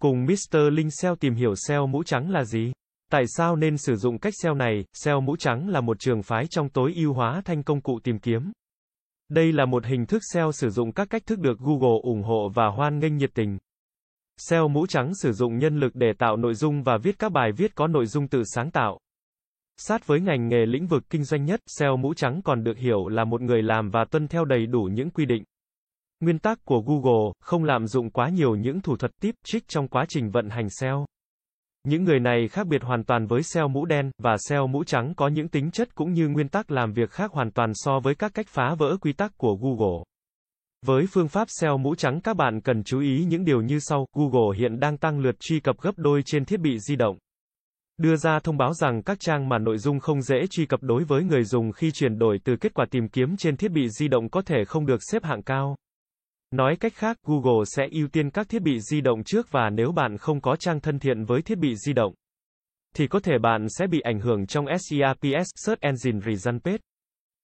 Cùng Mr. Linh SEO tìm hiểu SEO mũ trắng là gì? Tại sao nên sử dụng cách SEO này? SEO mũ trắng là một trường phái trong tối ưu hóa thành công cụ tìm kiếm. Đây là một hình thức SEO sử dụng các cách thức được Google ủng hộ và hoan nghênh nhiệt tình. SEO mũ trắng sử dụng nhân lực để tạo nội dung và viết các bài viết có nội dung tự sáng tạo. Sát với ngành nghề lĩnh vực kinh doanh nhất, SEO mũ trắng còn được hiểu là một người làm và tuân theo đầy đủ những quy định. Nguyên tắc của Google, không lạm dụng quá nhiều những thủ thuật tip, trick trong quá trình vận hành SEO. Những người này khác biệt hoàn toàn với SEO mũ đen, và SEO mũ trắng có những tính chất cũng như nguyên tắc làm việc khác hoàn toàn so với các cách phá vỡ quy tắc của Google. Với phương pháp SEO mũ trắng các bạn cần chú ý những điều như sau, Google hiện đang tăng lượt truy cập gấp đôi trên thiết bị di động. Đưa ra thông báo rằng các trang mà nội dung không dễ truy cập đối với người dùng khi chuyển đổi từ kết quả tìm kiếm trên thiết bị di động có thể không được xếp hạng cao. Nói cách khác, Google sẽ ưu tiên các thiết bị di động trước và nếu bạn không có trang thân thiện với thiết bị di động, thì có thể bạn sẽ bị ảnh hưởng trong SERPs Search Engine Result Page.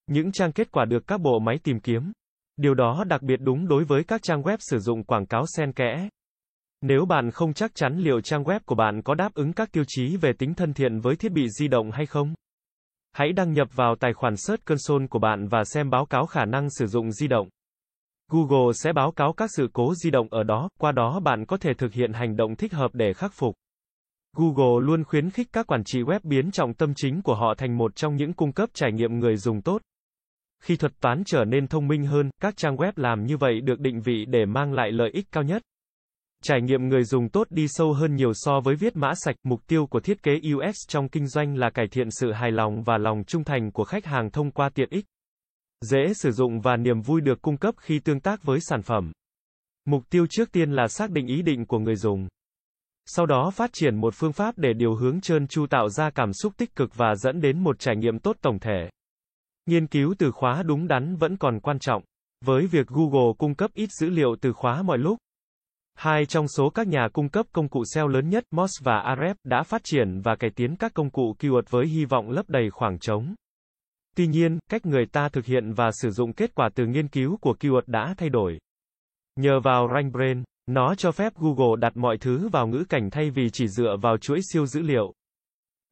Những trang kết quả được các bộ máy tìm kiếm. Điều đó đặc biệt đúng đối với các trang web sử dụng quảng cáo xen kẽ. Nếu bạn không chắc chắn liệu trang web của bạn có đáp ứng các tiêu chí về tính thân thiện với thiết bị di động hay không, hãy đăng nhập vào tài khoản Search Console của bạn và xem báo cáo khả năng sử dụng di động. Google sẽ báo cáo các sự cố di động ở đó, qua đó bạn có thể thực hiện hành động thích hợp để khắc phục. Google luôn khuyến khích các quản trị web biến trọng tâm chính của họ thành một trong những cung cấp trải nghiệm người dùng tốt. Khi thuật toán trở nên thông minh hơn, các trang web làm như vậy được định vị để mang lại lợi ích cao nhất. Trải nghiệm người dùng tốt đi sâu hơn nhiều so với viết mã sạch, mục tiêu của thiết kế UX trong kinh doanh là cải thiện sự hài lòng và lòng trung thành của khách hàng thông qua tiện ích dễ sử dụng và niềm vui được cung cấp khi tương tác với sản phẩm. Mục tiêu trước tiên là xác định ý định của người dùng. Sau đó phát triển một phương pháp để điều hướng trơn tru tạo ra cảm xúc tích cực và dẫn đến một trải nghiệm tốt tổng thể. Nghiên cứu từ khóa đúng đắn vẫn còn quan trọng. Với việc Google cung cấp ít dữ liệu từ khóa mọi lúc, hai trong số các nhà cung cấp công cụ SEO lớn nhất, Moz và Ahrefs, đã phát triển và cải tiến các công cụ keyword với hy vọng lấp đầy khoảng trống. Tuy nhiên, cách người ta thực hiện và sử dụng kết quả từ nghiên cứu của keyword đã thay đổi. Nhờ vào RankBrain, nó cho phép Google đặt mọi thứ vào ngữ cảnh thay vì chỉ dựa vào chuỗi siêu dữ liệu.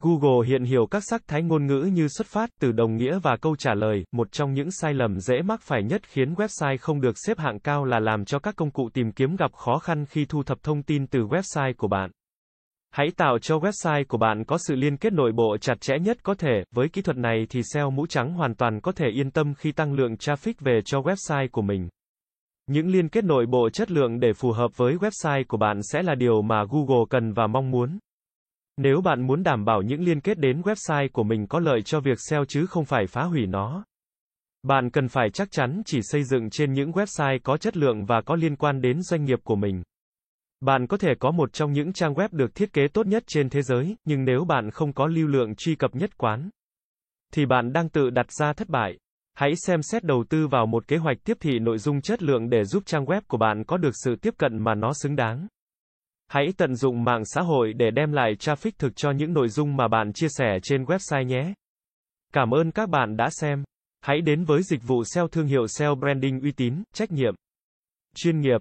Google hiện hiểu các sắc thái ngôn ngữ như xuất phát từ đồng nghĩa và câu trả lời, một trong những sai lầm dễ mắc phải nhất khiến website không được xếp hạng cao là làm cho các công cụ tìm kiếm gặp khó khăn khi thu thập thông tin từ website của bạn. Hãy tạo cho website của bạn có sự liên kết nội bộ chặt chẽ nhất có thể, với kỹ thuật này thì SEO mũ trắng hoàn toàn có thể yên tâm khi tăng lượng traffic về cho website của mình. Những liên kết nội bộ chất lượng để phù hợp với website của bạn sẽ là điều mà Google cần và mong muốn. Nếu bạn muốn đảm bảo những liên kết đến website của mình có lợi cho việc SEO chứ không phải phá hủy nó, bạn cần phải chắc chắn chỉ xây dựng trên những website có chất lượng và có liên quan đến doanh nghiệp của mình. Bạn có thể có một trong những trang web được thiết kế tốt nhất trên thế giới, nhưng nếu bạn không có lưu lượng truy cập nhất quán, thì bạn đang tự đặt ra thất bại. Hãy xem xét đầu tư vào một kế hoạch tiếp thị nội dung chất lượng để giúp trang web của bạn có được sự tiếp cận mà nó xứng đáng. Hãy tận dụng mạng xã hội để đem lại traffic thực cho những nội dung mà bạn chia sẻ trên website nhé. Cảm ơn các bạn đã xem. Hãy đến với dịch vụ SEO thương hiệu SEO branding uy tín, trách nhiệm, chuyên nghiệp.